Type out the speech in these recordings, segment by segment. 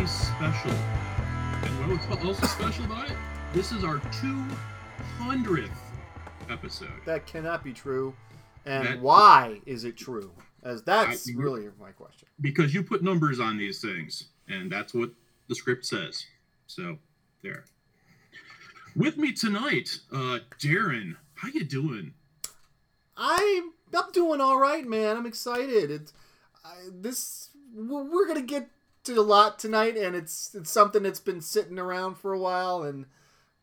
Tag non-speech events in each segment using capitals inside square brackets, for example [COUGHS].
Holiday Special. And what was also special about it? This is our 200th episode. That cannot be true. And That- why is it true? As that's I- really my question. Because you put numbers on these things, and that's what the script says. So, there. With me tonight, uh, Darren. How you doing? I'm I'm doing all right, man. I'm excited. It's I, this we're we're gonna get to a lot tonight, and it's it's something that's been sitting around for a while, and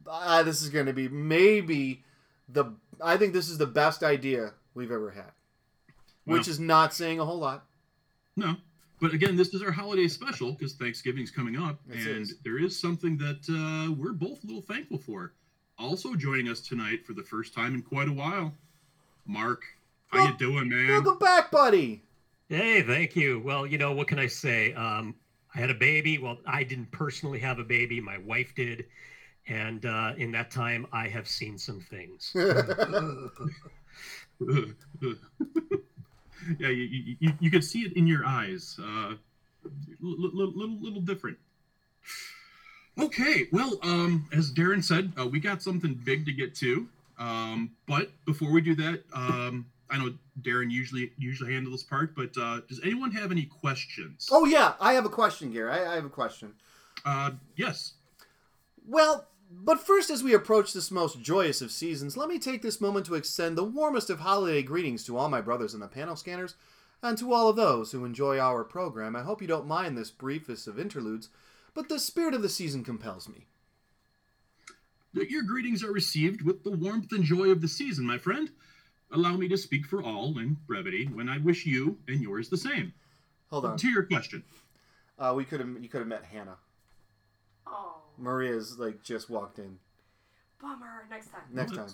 uh, this is gonna be maybe the I think this is the best idea we've ever had, which Wow. is not saying a whole lot. No. But again, this is our holiday special because Thanksgiving's coming up, This and is. there is something that uh, we're both a little thankful for. Also joining us tonight for the first time in quite a while, Mark. How Wel- you doing, man? Welcome back, buddy. Hey, thank you. Well, you know, what can I say? Um, I had a baby. Well, I didn't personally have a baby. My wife did. And uh, in that time, I have seen some things. [LAUGHS] [LAUGHS] yeah, you, you, you, you could see it in your eyes. Uh, little, little, little, little different. Okay, well, um, as Darren said, uh, we got something big to get to. Um, but before we do that, um, I know Darren usually usually handles this part, but uh, does anyone have any questions? oh yeah, I have a question, Gary. I, I have a question. Uh, yes. Well, but first, as we approach this most joyous of seasons, let me take this moment to extend the warmest of holiday greetings to all my brothers in the panel scanners, and to all of those who enjoy our program. I hope you don't mind this briefest of interludes, but the spirit of the season compels me. Your greetings are received with the warmth and joy of the season, my friend. Allow me to speak for all in brevity when I wish you and yours the same. Hold on. To your question. Uh, we could have you could have met Hannah. Oh, Maria's like just walked in. bummer. Next time. Next Well,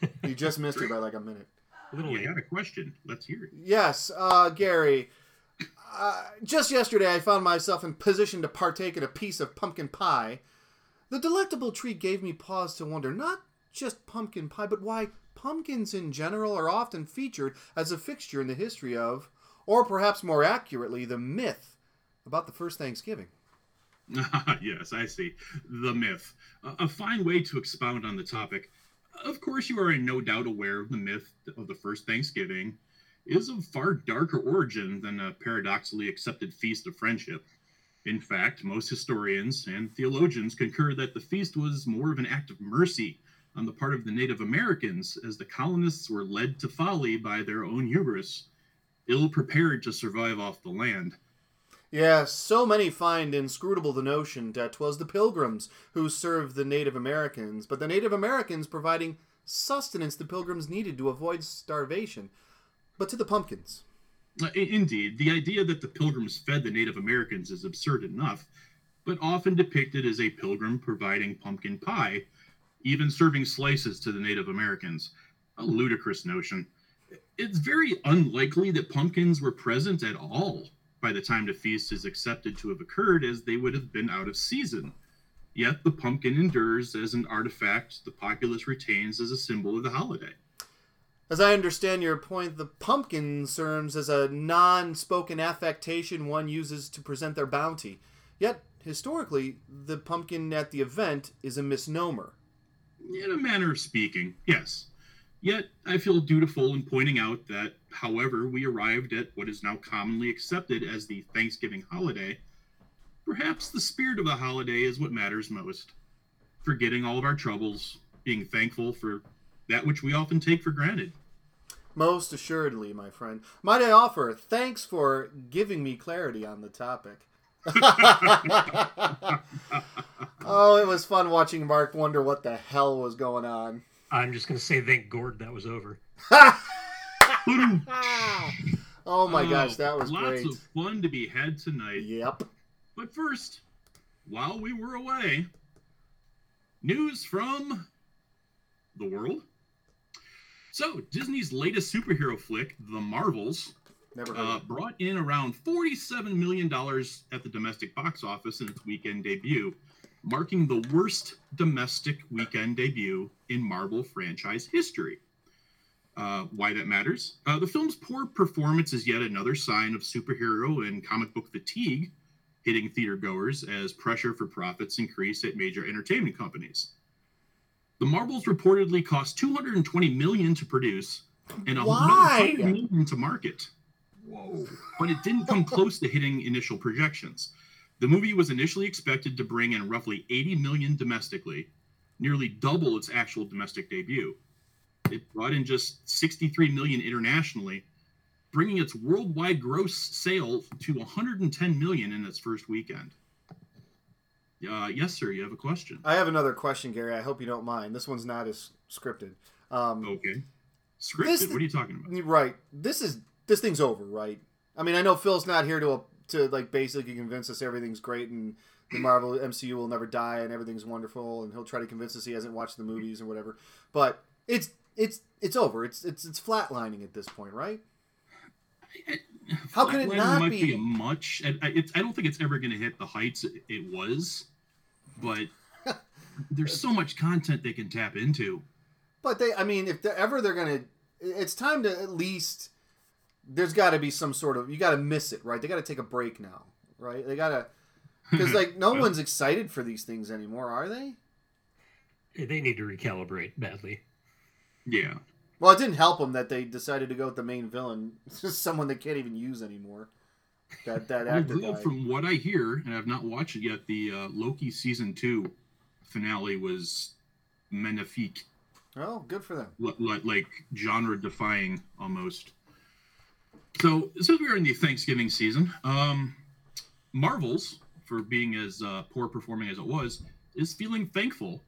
time, you just missed her by like a minute. A little You late. had a question. Let's hear it. Yes, uh, Gary. Uh, just yesterday, I found myself in position to partake in a piece of pumpkin pie. The delectable treat gave me pause to wonder not just pumpkin pie, but why pumpkins in general are often featured as a fixture in the history of, or perhaps more accurately, the myth about the first Thanksgiving. [LAUGHS] yes, I see. The myth. A- fine way to expound on the topic. Of course, you are in no doubt aware of the myth of the first Thanksgiving is of far darker origin than a paradoxically accepted feast of friendship. In fact, most historians and theologians concur that the feast was more of an act of mercy on the part of the Native Americans as the colonists were led to folly by their own hubris, ill prepared to survive off the land. Yes, so many find inscrutable the notion that 'twas the pilgrims who served the Native Americans, but the Native Americans providing sustenance the pilgrims needed to avoid starvation. But to the pumpkins. Uh, Indeed, the idea that the pilgrims fed the Native Americans is absurd enough, but often depicted as a pilgrim providing pumpkin pie, even serving slices to the Native Americans. A ludicrous notion. It's very unlikely that pumpkins were present at all by the time the feast is accepted to have occurred, as they would have been out of season. Yet the pumpkin endures as an artifact the populace retains as a symbol of the holiday. As I understand your point, the pumpkin serves as a non spoken affectation one uses to present their bounty. Yet, historically, the pumpkin at the event is a misnomer. In a manner of speaking, yes. Yet, I feel dutiful in pointing out that, however, we arrived at what is now commonly accepted as the Thanksgiving holiday, perhaps the spirit of the holiday is what matters most. Forgetting all of our troubles, being thankful for that which we often take for granted. Most assuredly, my friend. Might I offer thanks for giving me clarity on the topic. [LAUGHS] oh, it was fun watching Mark wonder what the hell was going on. I'm just going to say thank Gord that was over. [LAUGHS] [LAUGHS] oh my oh, gosh, that was lots great. of fun to be had tonight. Yep. But first, while we were away, news from the world. So, Disney's latest superhero flick, The Marvels, Never heard uh, brought in around $47 million at the domestic box office in its weekend debut, marking the worst domestic weekend debut in Marvel franchise history. Uh, why that matters. Uh, the film's poor performance is yet another sign of superhero and comic book fatigue hitting theater goers as pressure for profits increase at major entertainment companies. The Marvels reportedly cost 220 million to produce and a Why? 100 million to market Whoa. but it didn't come close to hitting initial projections. The movie was initially expected to bring in roughly 80 million domestically, nearly double its actual domestic debut. It brought in just 63 million internationally, bringing its worldwide gross sale to 110 million in its first weekend. Uh, yes, sir. You have a question. I have another question, Gary. I hope you don't mind. This one's not as scripted. Um, Okay. Scripted. This- what are you talking about? Right. This is this thing's over, right? I mean, I know Phil's not here to uh, to like basically convince us everything's great and the Marvel [CLEARS THROAT] MCU will never die and everything's wonderful and he'll try to convince us he hasn't watched the movies or whatever. But it's it's it's over. It's it's it's flatlining at this point, right? How can it not might be? a much. I, I- it's, I don't think it's ever going to hit the heights it, it was, but [LAUGHS] there's so much content they can tap into. But they, I mean, if they're ever they're gonna, it's time to at least. There's got to be some sort of you got to miss it, right? They got to take a break now, right? They got to because [LAUGHS] like no one's excited for these things anymore, are they? They need to recalibrate badly. Yeah. Well, it didn't help them that they decided to go with the main villain, It's [LAUGHS] just someone they can't even use anymore. That that actor Although died. from what I hear, and I've not watched it yet, the uh, Loki season two finale was magnifique, Oh, good for them. li- li- like genre defying almost. So since we are in the Thanksgiving season, um, Marvels, for being as uh, poor performing as it was, is feeling thankful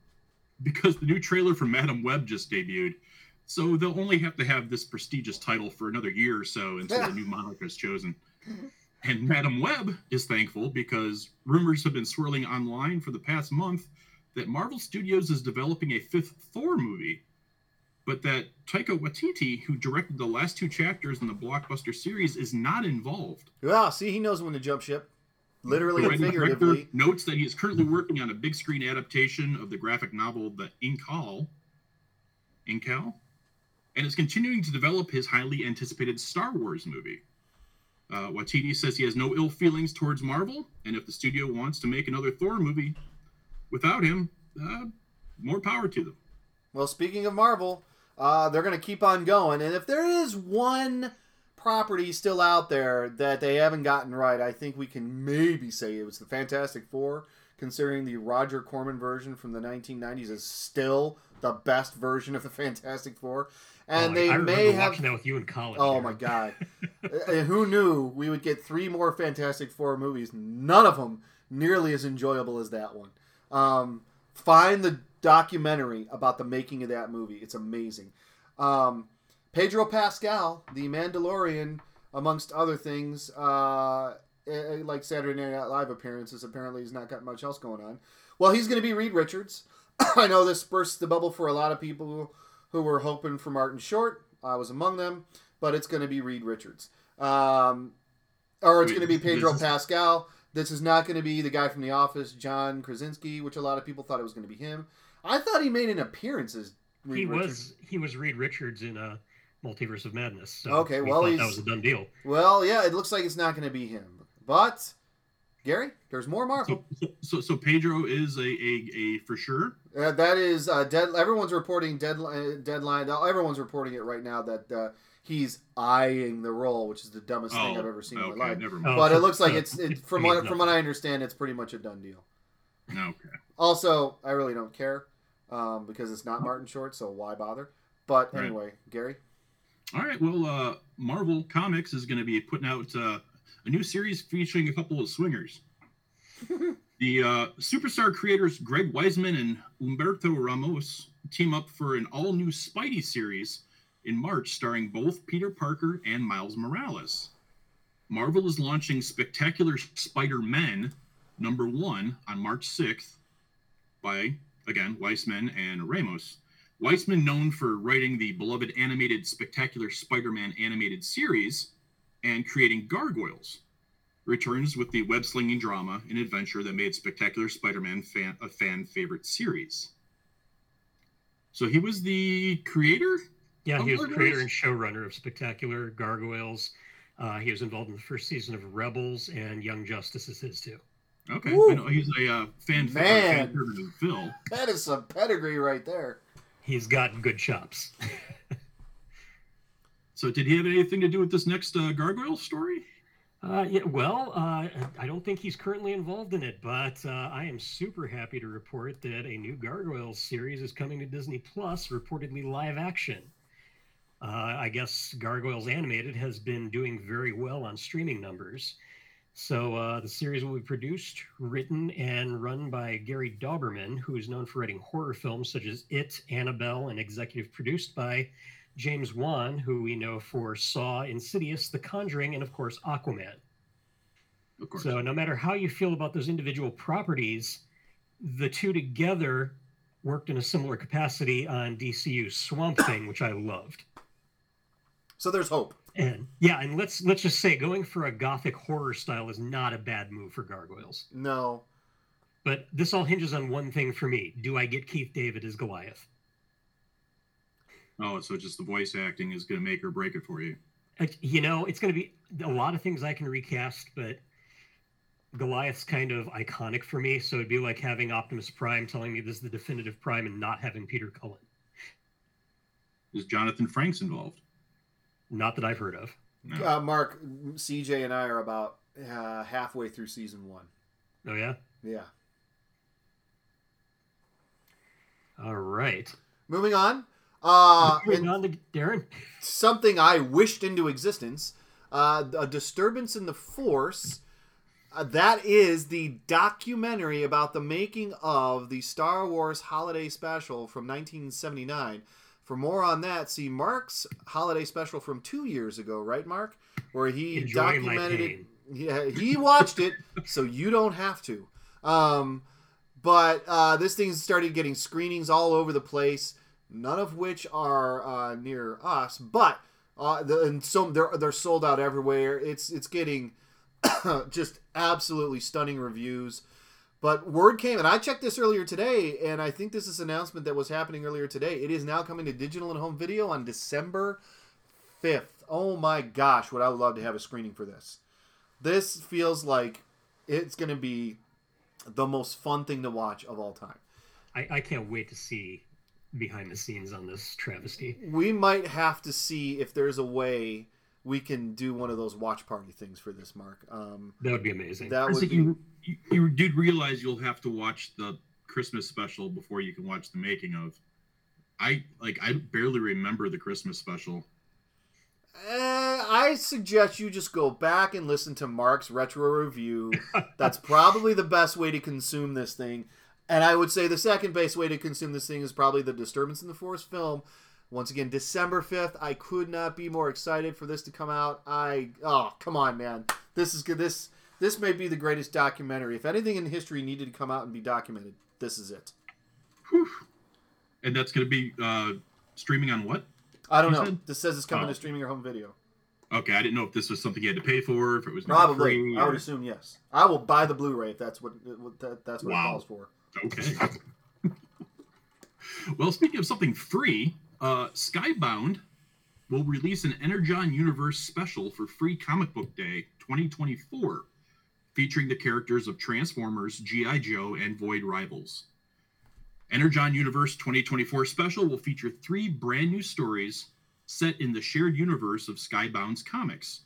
because the new trailer for Madam Web just debuted. So they'll only have to have this prestigious title for another year or so until Yeah. the new monarch is chosen. And Madam Web is thankful because rumors have been swirling online for the past month that Marvel Studios is developing a fifth Thor movie, but that Taika Waititi, who directed the last two chapters in the blockbuster series, is not involved. Well, see, he knows when to jump ship, literally The and figuratively. notes that he is currently working on a big screen adaptation of the graphic novel The Incal, Incal, and is continuing to develop his highly anticipated Star Wars movie. Uh, Waititi says he has no ill feelings towards Marvel, and if the studio wants to make another Thor movie without him, uh, more power to them. Well, speaking of Marvel, uh, they're going to keep on going. And if there is one property still out there that they haven't gotten right, I think we can maybe say it was the Fantastic Four, considering the Roger Corman version from the 1990s is still the best version of the Fantastic Four. And Oh, they I, may have. watching that with you in college. Oh Aaron. my god! [LAUGHS] and who knew we would get three more Fantastic Four movies? None of them nearly as enjoyable as that one. Um, find the documentary about the making of that movie. It's amazing. Um, Pedro Pascal, the Mandalorian, amongst other things, uh, eh, like Saturday Night Live appearances, apparently he's not got much else going on. Well, he's going to be Reed Richards. [COUGHS] I know this bursts the bubble for a lot of people who were hoping for Martin Short. I was among them, but it's going to be Reed Richards. Um, or it's going to be Pedro this is- Pascal. This is not going to be the guy from The Office, John Krasinski, which a lot of people thought it was going to be him. I thought he made an appearance as Reed he Richards. was he was Reed Richards in a Multiverse of Madness. So Okay, we well, he's- that was a done deal. Well, yeah, it looks like it's not going to be him. But Gary, there's more Marvel. So, so, so Pedro is a, a, a for sure. Uh, that is uh, dead. Everyone's reporting deadline. Deadline. Everyone's reporting it right now that uh, he's eyeing the role, which is the dumbest thing Oh, I've ever seen okay, in my life. never Oh, mind. But it so- looks like [LAUGHS] it's it, from what from what. I understand, it's pretty much a done deal. Okay. Also, I really don't care um, because it's not Martin Short, so why bother? But Right. anyway, Gary. All right. Well, uh, Marvel Comics is going to be putting out uh, a new series featuring a couple of swingers. [LAUGHS] the uh, superstar creators Greg Weisman and Humberto Ramos team up for an all new Spidey series in March, starring both Peter Parker and Miles Morales. Marvel is launching Spectacular Spider Men number one on March 6th by, again, Weisman and Ramos. Weisman, known for writing the beloved animated Spectacular Spider Man animated series and creating Gargoyles, returns with the web slinging drama and adventure that made Spectacular Spider Man fan, a fan favorite series. So he was the creator Yeah, Oh, he was the creator and showrunner of Spectacular, Gargoyles. Uh, he was involved in the first season of Rebels, and Young Justice is his too. Okay, Woo. I know he's a uh, fan, Man. fan favorite of Phil. That is some pedigree right there. He's got good chops. [LAUGHS] So, did he have anything to do with this next uh, Gargoyle story? Uh, yeah, well, uh, I don't think he's currently involved in it, but uh, I am super happy to report that a new Gargoyles series is coming to Disney Plus, reportedly live action. Uh, I guess Gargoyles Animated has been doing very well on streaming numbers. So uh, the series will be produced, written, and run by Gary Dauberman, who is known for writing horror films such as It, Annabelle, and executive produced by James Wan, who we know for Saw, Insidious, The Conjuring, and of course Aquaman. Of course. So no matter how you feel about those individual properties, the two together worked in a similar capacity on DCU's Swamp Thing, which I loved. So there's hope. And yeah, and let's let's just say going for a gothic horror style is not a bad move for Gargoyles. No. But this all hinges on one thing for me. Do I get Keith David as Goliath? oh, so just the voice acting is going to make or break it for you. Uh, you know, it's going to be a lot of things I can recast, but Goliath's kind of iconic for me. So it'd be like having Optimus Prime telling me this is the definitive Prime and not having Peter Cullen. Is Jonathan Frakes involved? Not that I've heard of. No. Uh, Mark, CJ, and I are about uh, halfway through season one. Oh yeah. Yeah. All right. Moving on. Uh, Moving on to Darren. something I wished into existence. Uh, a disturbance in the force. Uh, that is the documentary about the making of the Star Wars Holiday Special from 1979. For more on that, see Mark's holiday special from two years ago, right, Mark? Where he Enjoying my documented it. Yeah, he watched it, [LAUGHS] so you don't have to. Um, but uh, this thing started getting screenings all over the place, none of which are uh, near us. But uh, the, and so they're they're sold out everywhere. It's it's getting [COUGHS] just absolutely stunning reviews. But word came, and I checked this earlier today, and I think this is an announcement that was happening earlier today. It is now coming to digital and home video on December 5th. Oh my gosh, would I would love to have a screening for this. This feels like it's going to be the most fun thing to watch of all time. I, I can't wait to see behind the scenes on this travesty. We might have to see if there's a way we can do one of those watch party things for this, Mark. Um, That would be amazing. that Chris, would be. you, you, you did realize you'll have to watch the Christmas special before you can watch the making of. I like I barely remember the Christmas special. Eh, I suggest you just go back and listen to Mark's retro review. [LAUGHS] That's probably the best way to consume this thing. And I would say the second best way to consume this thing is probably the Disturbance in the Force film. Once again, December 5th. I could not be more excited for this to come out. I oh, come on, man. This is good. This this may be the greatest documentary. If anything in history needed to come out and be documented, this is it. Whew. And that's going to be uh, streaming on what? I don't know. said- This says it's coming Oh. to streaming or home video. Okay, I didn't know if this was something you had to pay for, if it was Probably. I would or- assume yes. I will buy the Blu-ray if that's what, what that, that's what Wow. it calls for. Okay. [LAUGHS] well, speaking of something free, uh, Skybound will release an Energon Universe special for Free Comic Book Day 2024, featuring the characters of Transformers, G.I. Joe, and Void Rivals. Energon Universe 2024 special will feature three brand new stories set in the shared universe of Skybound's comics.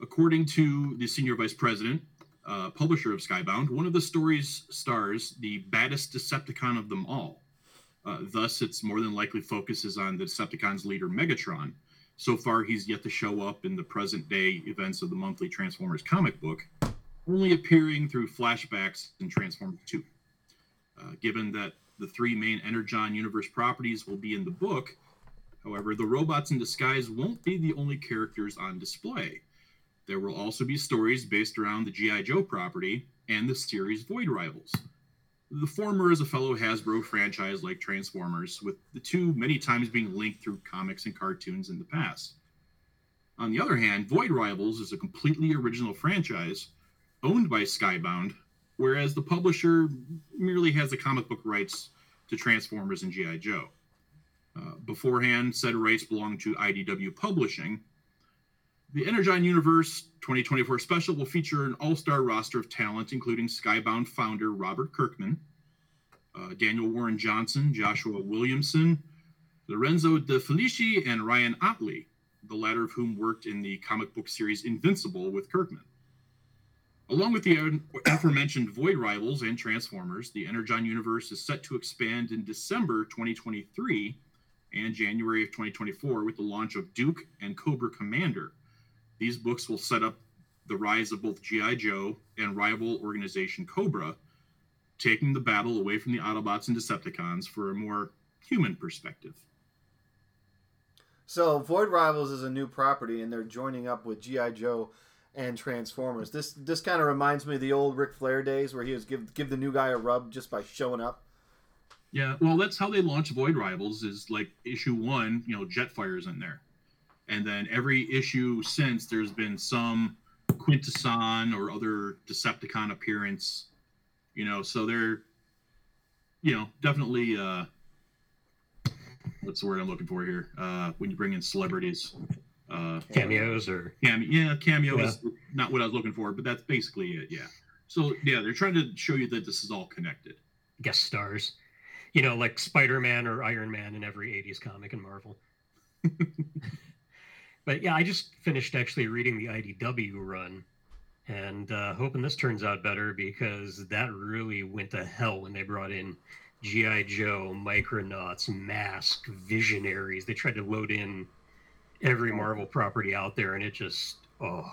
According to the senior vice president, uh, publisher of Skybound, one of the stories stars the baddest Decepticon of them all. Uh, thus, it's more than likely focuses on the Decepticons' leader Megatron. So far, he's yet to show up in the present day events of the monthly Transformers comic book, only appearing through flashbacks in Transformers 2. Uh, given that the three main Energon universe properties will be in the book, however, the robots in disguise won't be the only characters on display. There will also be stories based around the G.I. Joe property and the series Void Rivals. The former is a fellow Hasbro franchise like Transformers, with the two many times being linked through comics and cartoons in the past. On the other hand, Void Rivals is a completely original franchise owned by Skybound, whereas the publisher merely has the comic book rights to Transformers and G.I. Joe. Uh, beforehand, said rights belonged to IDW Publishing. The Energon Universe 2024 special will feature an all star roster of talent, including Skybound founder Robert Kirkman, uh, Daniel Warren Johnson, Joshua Williamson, Lorenzo De Felici, and Ryan Ottley, the latter of whom worked in the comic book series Invincible with Kirkman. Along with the aforementioned Void Rivals and Transformers, the Energon universe is set to expand in December 2023 and January of 2024 with the launch of Duke and Cobra Commander. These books will set up the rise of both G.I. Joe and rival organization Cobra, taking the battle away from the Autobots and Decepticons for a more human perspective. So, Void Rivals is a new property, and they're joining up with G.I. Joe and Transformers. This this kind of reminds me of the old Ric Flair days where he was give give the new guy a rub just by showing up. Yeah, well, that's how they launch Void Rivals. Is like issue one, you know, Jetfire's in there, and then every issue since there's been some Quintesson or other Decepticon appearance. You know, so they're, you know, definitely. uh What's the word I'm looking for here? Uh When you bring in celebrities. Uh, cameos or cameo. Yeah, cameo yeah. is not what I was looking for, but that's basically it. Yeah. So yeah, they're trying to show you that this is all connected. Guest stars, you know, like Spider Man or Iron Man in every '80s comic in Marvel. [LAUGHS] but yeah, I just finished actually reading the IDW run, and uh, hoping this turns out better because that really went to hell when they brought in GI Joe, Micronauts, Mask, Visionaries. They tried to load in every Marvel property out there, and it just oh.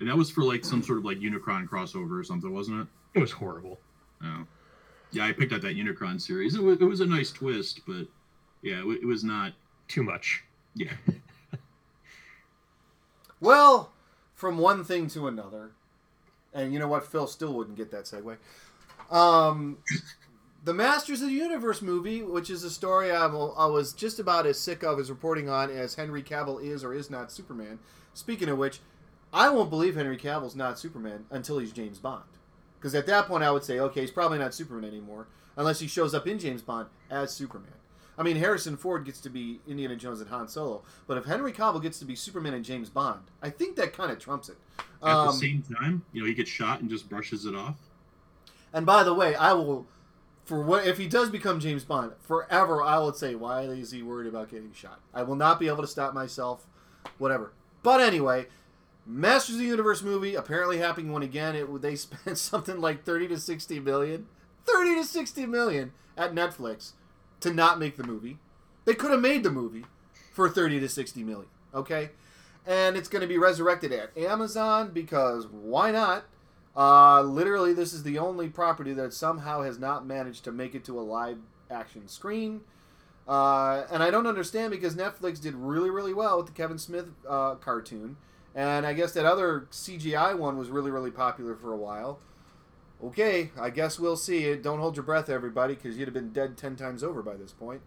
And that was for like some sort of like Unicron crossover or something, wasn't it? It was horrible. Oh, yeah, I picked up that Unicron series. It was, it was a nice twist, but yeah, it, it was not too much. Yeah. [LAUGHS] well, from one thing to another, and you know what? Phil still wouldn't get that segue. Um, the Masters of the Universe movie, which is a story I'm, I was just about as sick of as reporting on as Henry Cavill is or is not Superman. Speaking of which, I won't believe Henry Cavill's not Superman until he's James Bond. Because at that point, I would say, okay, he's probably not Superman anymore, unless he shows up in James Bond as Superman. I mean, Harrison Ford gets to be Indiana Jones and Han Solo, but if Henry Cavill gets to be Superman and James Bond, I think that kind of trumps it. At um, the same time, you know, he gets shot and just brushes it off. And by the way, I will for what if he does become James Bond forever, I would say, why is he worried about getting shot? I will not be able to stop myself. Whatever. But anyway, Masters of the Universe movie apparently happening one again. It they [LAUGHS] spent something like thirty to sixty million, thirty to sixty million at Netflix to not make the movie. They could have made the movie for thirty to sixty million. Okay, and it's going to be resurrected at Amazon because why not? Uh, literally, this is the only property that somehow has not managed to make it to a live action screen. Uh, and I don't understand because Netflix did really, really well with the Kevin Smith uh, cartoon. And I guess that other CGI one was really, really popular for a while. Okay, I guess we'll see it. Don't hold your breath, everybody, because you'd have been dead 10 times over by this point.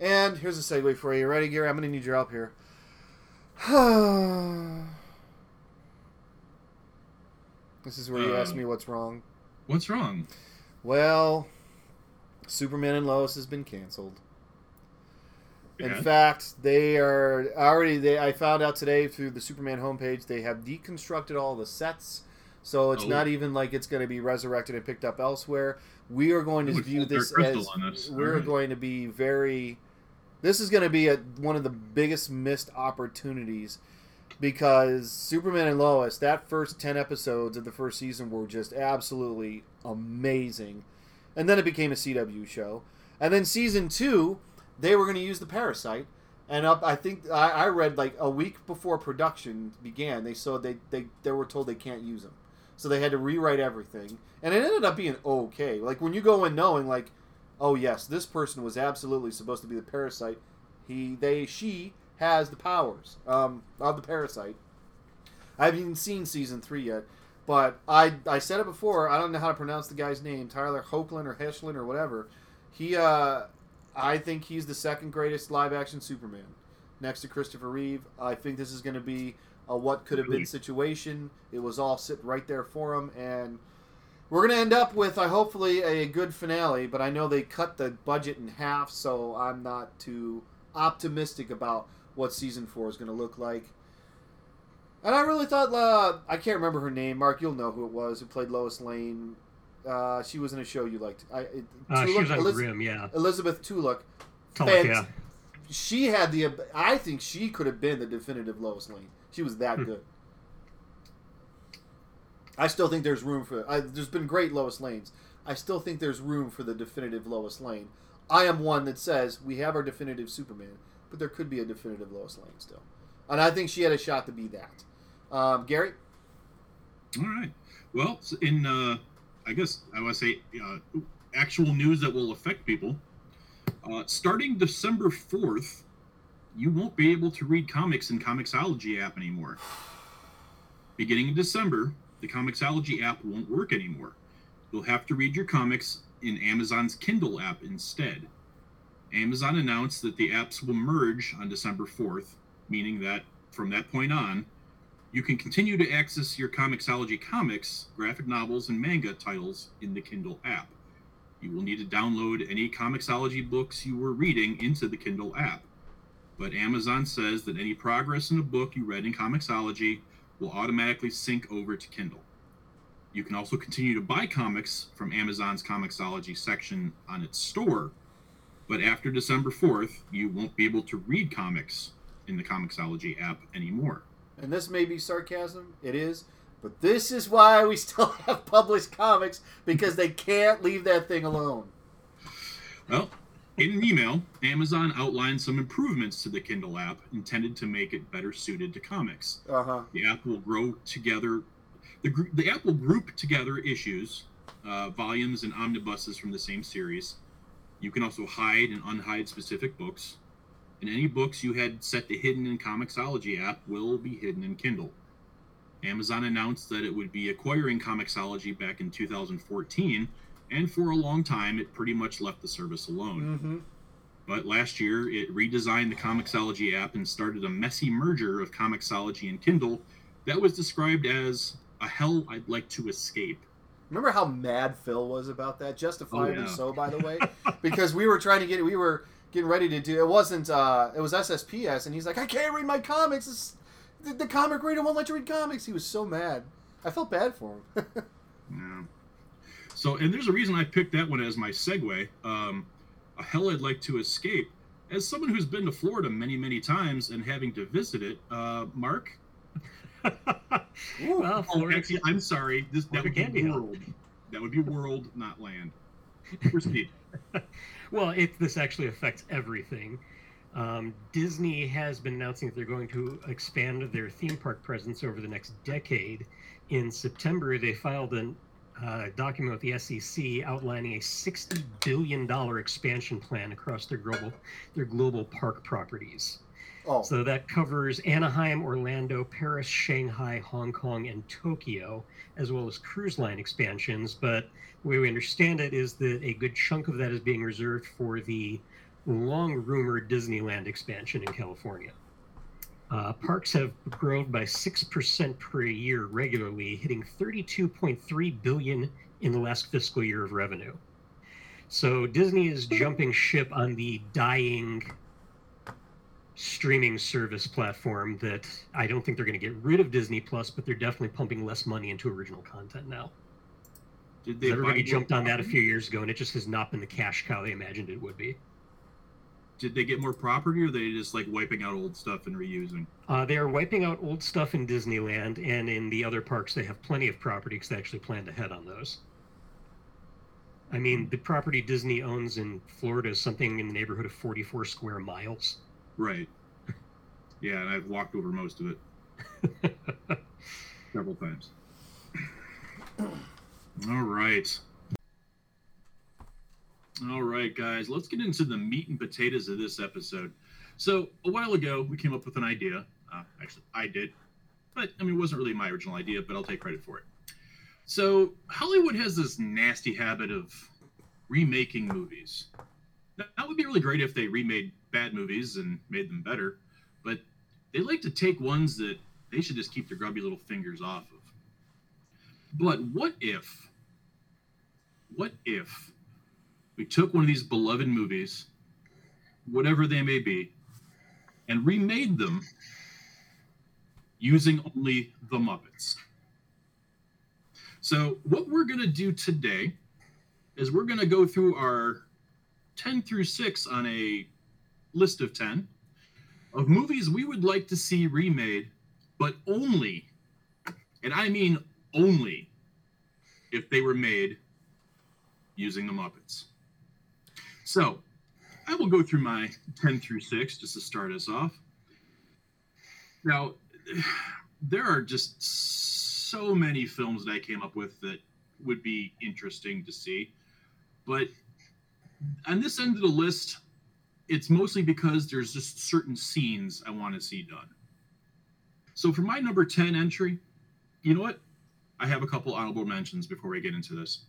And here's a segue for you. Ready, Gary? I'm going to need your help here. [SIGHS] This is where you ask uh, me what's wrong. What's wrong? Well, Superman and Lois has been canceled. In fact, they are already. They I found out today through the Superman homepage they have deconstructed all the sets, so it's oh. not even like it's going to be resurrected and picked up elsewhere. We are going to view this as we're right. going to be very. This is going to be a, one of the biggest missed opportunities because Superman and Lois, that first 10 episodes of the first season were just absolutely amazing. And then it became a CW show. And then season two, they were going to use the Parasite. And up, I think I, I read like a week before production began, they saw they, they they were told they can't use them, so they had to rewrite everything, and it ended up being okay. Like when you go in knowing like, oh yes, this person was absolutely supposed to be the Parasite, he they she has the powers um, of the parasite. I haven't even seen season three yet, but I I said it before. I don't know how to pronounce the guy's name, Tyler Hoechlin or Heschlin or whatever. He, uh, I think he's the second greatest live action Superman, next to Christopher Reeve. I think this is going to be a what could have been situation. It was all sitting right there for him, and we're going to end up with, I hopefully, a good finale. But I know they cut the budget in half, so I'm not too optimistic about what season four is going to look like. And I really thought uh, I can't remember her name. Mark, you'll know who it was who played Lois Lane. Uh, she was in a show you liked. I, it, Uh, she was on Eliz- Grimm, yeah. Elizabeth. Tulloch, Fant- yeah. She had the. I think she could have been the definitive Lois Lane. She was that Hmm. good. I still think there's room for. I, there's been great Lois Lanes. I still think there's room for the definitive Lois Lane. I am one that says we have our definitive Superman, but there could be a definitive Lois Lane still, and I think she had a shot to be that. Um, Gary, All right. Well, in uh, I guess I want to say uh, actual news that will affect people. Uh, starting December fourth, you won't be able to read comics in Comixology app anymore. Beginning in December, the Comixology app won't work anymore. You'll have to read your comics in Amazon's Kindle app instead. Amazon announced that the apps will merge on December 4th, meaning that from that point on, you can continue to access your Comixology comics, graphic novels, and manga titles in the Kindle app. You will need to download any Comixology books you were reading into the Kindle app. But Amazon says that any progress in a book you read in Comixology will automatically sync over to Kindle. You can also continue to buy comics from Amazon's Comixology section on its store, but after December 4th, you won't be able to read comics in the Comixology app anymore. and this may be sarcasm. It is. But this is why we still [LAUGHS] have published comics because they can't leave that thing alone. Well, in an email, Amazon outlined some improvements to the Kindle app intended to make it better suited to comics. Uh huh. The app will grow together. The, gr- the app will group together issues, uh, volumes, and omnibuses from the same series. You can also hide and unhide specific books. And any books you had set to hidden in Comixology app will be hidden in Kindle. Amazon announced that it would be acquiring Comixology back in 2014, and for a long time it pretty much left the service alone. Mm-hmm. But last year, it redesigned the Comixology app and started a messy merger of Comixology and Kindle that was described as a hell I'd like to escape. Remember how mad Phil was about that? Justifiably Oh, yeah. so, by the way, [LAUGHS] because we were trying to get, we were getting ready to do. It wasn't. uh It was SSPS, and he's like, "I can't read my comics. It's, the, the comic reader won't let you read comics." He was so mad. I felt bad for him. [LAUGHS] Yeah. So, and there's a reason I picked that one as my segue. Um, a hell I'd like to escape. As someone who's been to Florida many, many times and having to visit it, uh, Mark. [LAUGHS] well, Oh, actually, I'm sorry. This that would be can be hell. world. That would be world, not land. Proceed. [LAUGHS] well, it, this actually affects everything. Um, Disney has been announcing that they're going to expand their theme park presence over the next decade. In September, they filed a uh, document with the SEC outlining a $60 billion expansion plan across their global, their global park properties. oh, So that covers Anaheim, Orlando, Paris, Shanghai, Hong Kong, and Tokyo, as well as cruise line expansions. But the way we understand it is that a good chunk of that is being reserved for the long rumored Disneyland expansion in California. Uh, parks have grown by 6% per year regularly, hitting 32.3 billion in the last fiscal year of revenue. So Disney is jumping ship on the dying streaming service platform that I don't think they're going to get rid of Disney Plus, but they're definitely pumping less money into original content now. Did they Everybody jumped on that a few years ago, and it just has not been the cash cow they imagined it would be. Did they get more property, or are they just like wiping out old stuff and reusing? Uh, they are wiping out old stuff in Disneyland, and in the other parks, they have plenty of property because they actually planned ahead on those. I mean, the property Disney owns in Florida is something in the neighborhood of 44 square miles. Right. [LAUGHS] Yeah, and I've walked over most of it [LAUGHS] several times. [CLEARS THROAT] All right. All right, guys, let's get into the meat and potatoes of this episode. So, a while ago, we came up with an idea. Uh, actually, I did. But, I mean, it wasn't really my original idea, but I'll take credit for it. So, Hollywood has this nasty habit of remaking movies. That that would be really great if they remade bad movies and made them better, but they like to take ones that they should just keep their grubby little fingers off of. But what if, what if we took one of these beloved movies, whatever they may be, and remade them using only the Muppets. So, what we're going to do today is we're going to go through our 10 through 6 on a list of 10 of movies we would like to see remade, but only, and I mean only, if they were made using the Muppets. So, I will go through my 10 through 6 just to start us off. Now, there are just so many films that I came up with that would be interesting to see. But on this end of the list, it's mostly because there's just certain scenes I want to see done. So for my number 10 entry, you know what? I have a couple honorable mentions before we get into this.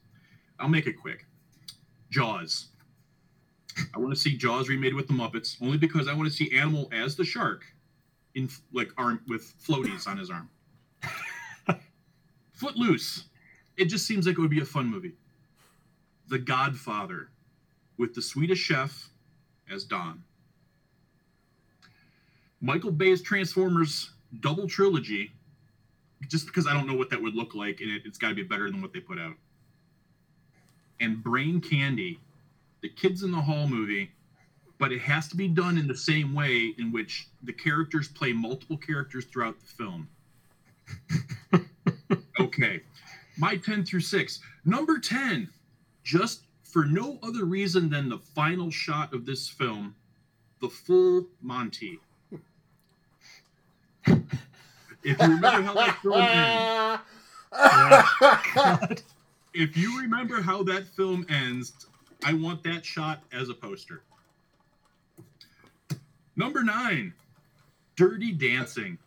I'll make it quick. Jaws. I want to see Jaws remade with the Muppets, only because I want to see Animal as the shark, in like arm with floaties on his arm. [LAUGHS] Footloose. It just seems like it would be a fun movie. The Godfather, with the Swedish chef as Don. Michael Bay's Transformers double trilogy, just because I don't know what that would look like, and it, it's got to be better than what they put out. And Brain Candy, the Kids in the Hall movie, but it has to be done in the same way in which the characters play multiple characters throughout the film. [LAUGHS] okay. My 10 through 6. Number 10, just for no other reason than the final shot of this film, the full Monty. if you remember how that film ends, God. [LAUGHS] if you remember how that film ends, I want that shot as a poster. Number nine, Dirty Dancing.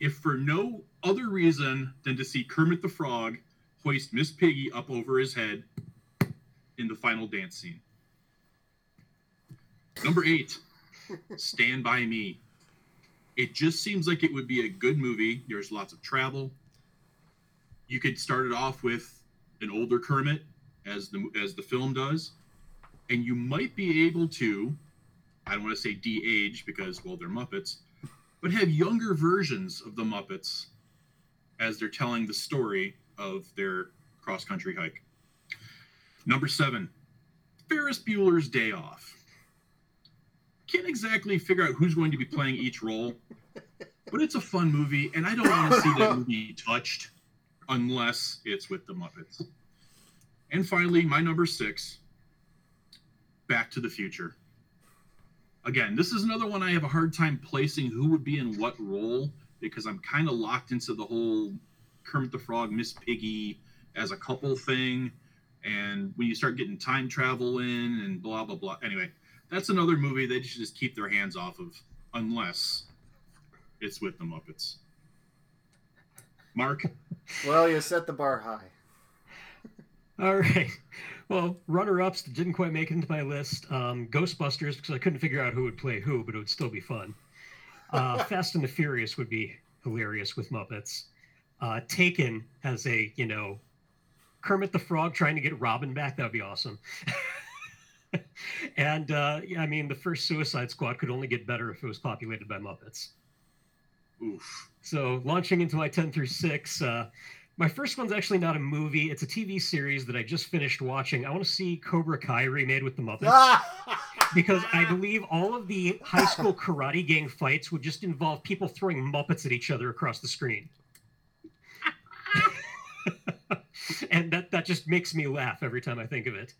If for no other reason than to see Kermit the Frog hoist Miss Piggy up over his head in the final dance scene. Number eight, Stand By Me. It just seems like it would be a good movie. There's lots of travel. You could start it off with an older Kermit, as the as the film does, and you might be able to, I don't want to say de-age because well they're Muppets, but have younger versions of the Muppets as they're telling the story of their cross country hike. Number seven, Ferris Bueller's Day Off. Can't exactly figure out who's going to be playing each role, but it's a fun movie, and I don't want to see that [LAUGHS] movie touched unless it's with the Muppets. And finally, my number six, Back to the Future. Again, this is another one I have a hard time placing who would be in what role because I'm kind of locked into the whole Kermit the Frog, Miss Piggy as a couple thing. And when you start getting time travel in and blah, blah, blah. Anyway, that's another movie they should just keep their hands off of unless it's with the Muppets. Mark? well, you set the bar high. All right. Well, runner-ups that didn't quite make it into my list. Um, Ghostbusters because I couldn't figure out who would play who, but it would still be fun. Uh, [LAUGHS] Fast and the Furious would be hilarious with Muppets. Uh, Taken has a you know Kermit the Frog trying to get Robin back. That would be awesome. [LAUGHS] and uh, yeah, I mean, the first Suicide Squad could only get better if it was populated by Muppets. Oof. So launching into my 10 through 6, uh, my first one's actually not a movie. It's a TV series that I just finished watching. I want to see Cobra Kai remade with the Muppets [LAUGHS] because I believe all of the high school karate gang fights would just involve people throwing Muppets at each other across the screen. [LAUGHS] and that, that just makes me laugh every time I think of it.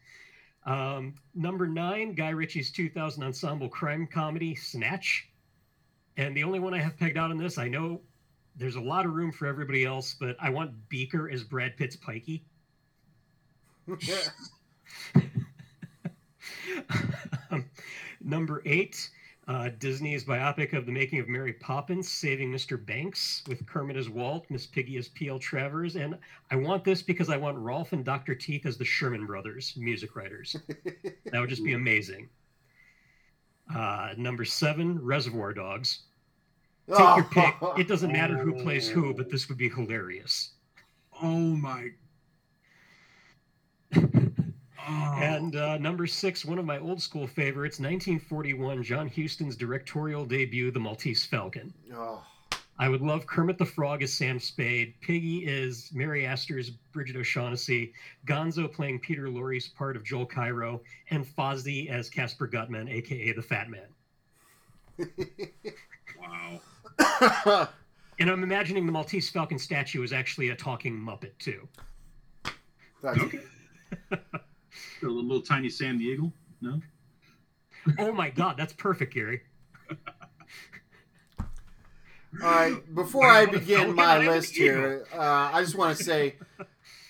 Um, number nine, Guy Ritchie's 2000 ensemble crime comedy, Snatch. And the only one I have pegged out on this, I know there's a lot of room for everybody else, but I want Beaker as Brad Pitt's Pikey. [LAUGHS] um, number eight, uh, Disney's biopic of the making of Mary Poppins, Saving Mr. Banks, with Kermit as Walt, Miss Piggy as P.L. Travers. And I want this because I want Rowlf and Dr. Teeth as the Sherman Brothers, music writers. that would just be amazing. Uh, number seven, Reservoir Dogs. Take your [LAUGHS] pick. It doesn't matter who plays who, but this would be hilarious. Oh my. [LAUGHS] Oh, And uh, number six, one of my old school favorites, 1941, John Huston's directorial debut, The Maltese Falcon. Oh, I would love Kermit the Frog as Sam Spade, Piggy is Mary Astor's Bridget O'Shaughnessy, Gonzo playing Peter Lorre's part of Joel Cairo, and Fozzie as Kasper Gutman, aka the Fat Man. [LAUGHS] wow. [LAUGHS] And I'm imagining the Maltese Falcon statue is actually a talking Muppet too. That's- Okay. [LAUGHS] a little, little tiny Sam the Eagle. No. Oh my God, that's perfect, Gary. All right, before I begin my list here, uh, I just want to say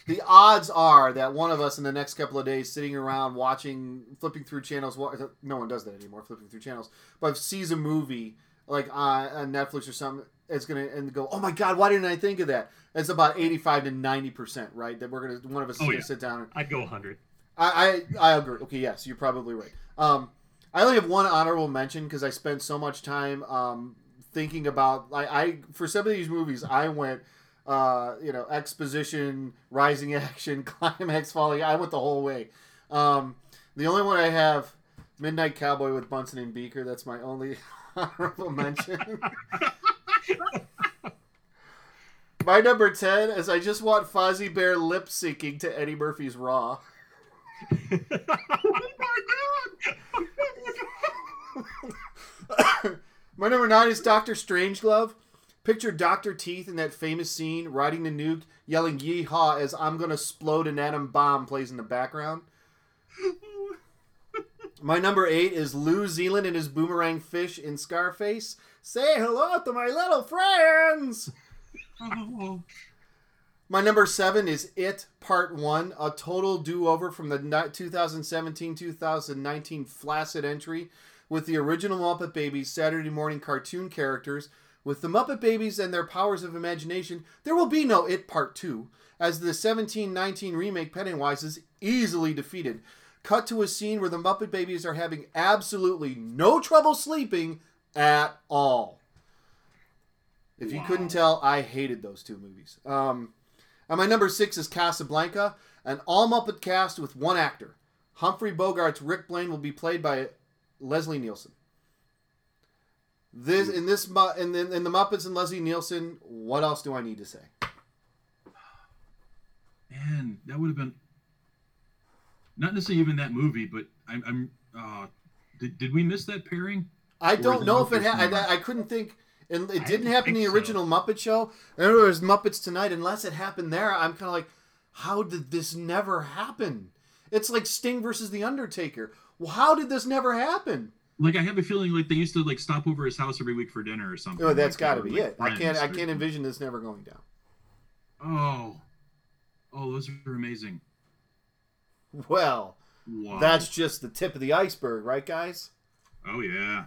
the odds are that one of us in the next couple of days sitting around watching, flipping through channels. wa- No one does that anymore, flipping through channels. But sees a movie like on, on Netflix or something, it's gonna and go, oh my god, why didn't I think of that? It's about eighty-five to ninety percent, right? That we're gonna one of us is Oh, gonna yeah. sit down and I'd go 100. I, I I agree. Okay, yes, you're probably right. Um, I only have one honorable mention because I spent so much time um, thinking about. I, I for some of these movies, I went, uh, you know, exposition, rising [LAUGHS] action, [LAUGHS] climax, falling. I went the whole way. Um, the only one I have, Midnight Cowboy with Bunsen and Beaker. That's my only [LAUGHS] honorable mention. My number 10 is I just want Fozzie Bear lip syncing to Eddie Murphy's Raw. [LAUGHS] My number nine is Doctor Strangelove. Picture Doctor Teeth in that famous scene, riding the nuke, yelling "Yeehaw!" as "I'm gonna explode an atom bomb" plays in the background. My number eight is Lew Zealand and his boomerang fish in Scarface. Say hello to my little friends. [LAUGHS] My number seven is It Part One, a total do-over from the 2017-2019 Flaccid entry with the original Muppet Babies Saturday morning cartoon characters. With the Muppet Babies and their powers of imagination, there will be no It Part Two, as the 1719 remake Pennywise is easily defeated. Cut to a scene where the Muppet Babies are having absolutely no trouble sleeping at all. If you Wow. couldn't tell, I hated those two movies. Um, and my number six is Casablanca, an all Muppet cast with one actor. Humphrey Bogart's Rick Blaine will be played by Leslie Nielsen. This in this Mu- in the, in the Muppets and Leslie Nielsen. What else do I need to say? man, that would have been not necessarily even that movie, but I'm. I'm uh, did, did we miss that pairing? I don't know if it. I, I couldn't think. And it didn't happen in the think so. original Muppet Show. I it was Muppets Tonight. Unless it happened there, I'm kind of like, how did this never happen? It's like Sting versus the Undertaker. Well, how did this never happen? Like I have a feeling like they used to like stop over his house every week for dinner or something. Oh, that's like, got to be like, it. I can't. I can't envision this never going down. Oh, oh, those are amazing. [LAUGHS] Well, Wow. that's just the tip of the iceberg, right, guys? Oh yeah.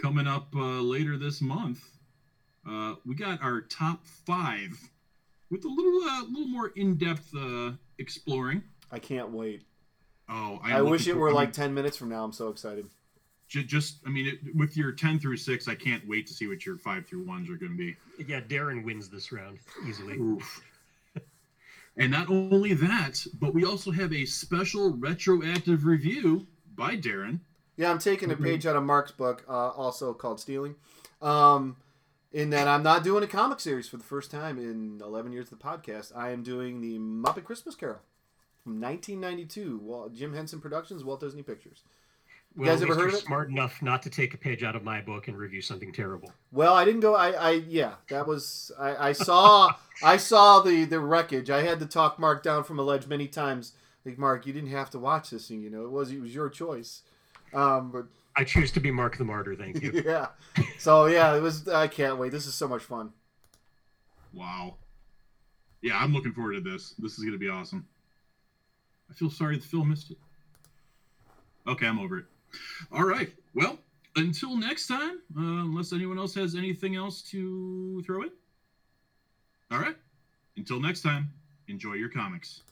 Coming up uh, later this month, uh, we got our top five with a little, uh, little more in-depth uh, exploring. I can't wait. Oh, I, I'm wish it were like ten minutes from now. I'm so excited. just. I mean, it, with your ten through six, I can't wait to see what your five through ones are going to be. Yeah, Darren wins this round easily. And not only that, but we also have a special retroactive review by Darren. Yeah, I'm taking a page out of Mark's book, uh, also called Stealing. Um, in that I'm not doing a comic series for the first time in 11 years of the podcast. I am doing the Muppet Christmas Carol from 1992, Jim Henson Productions, Walt Disney Pictures. Well, guys ever heard you're of it? smart enough not to take a page out of my book and review something terrible. Well, I didn't go. I, I yeah, that was. I, I saw. I saw the the wreckage. I had to talk Mark down from a ledge many times. Like Mark, you didn't have to watch this thing. You know, it was it was your choice. Um, but I choose to be Mark the Martyr, thank you. [LAUGHS] yeah. So yeah, it was. I can't wait. This is so much fun. Wow. Yeah, I'm looking forward to this. This is going to be awesome. I feel sorry that Phil missed it. Okay, I'm over it. All right. Well, until next time, uh, unless anyone else has anything else to throw in. All right. Until next time, enjoy your comics.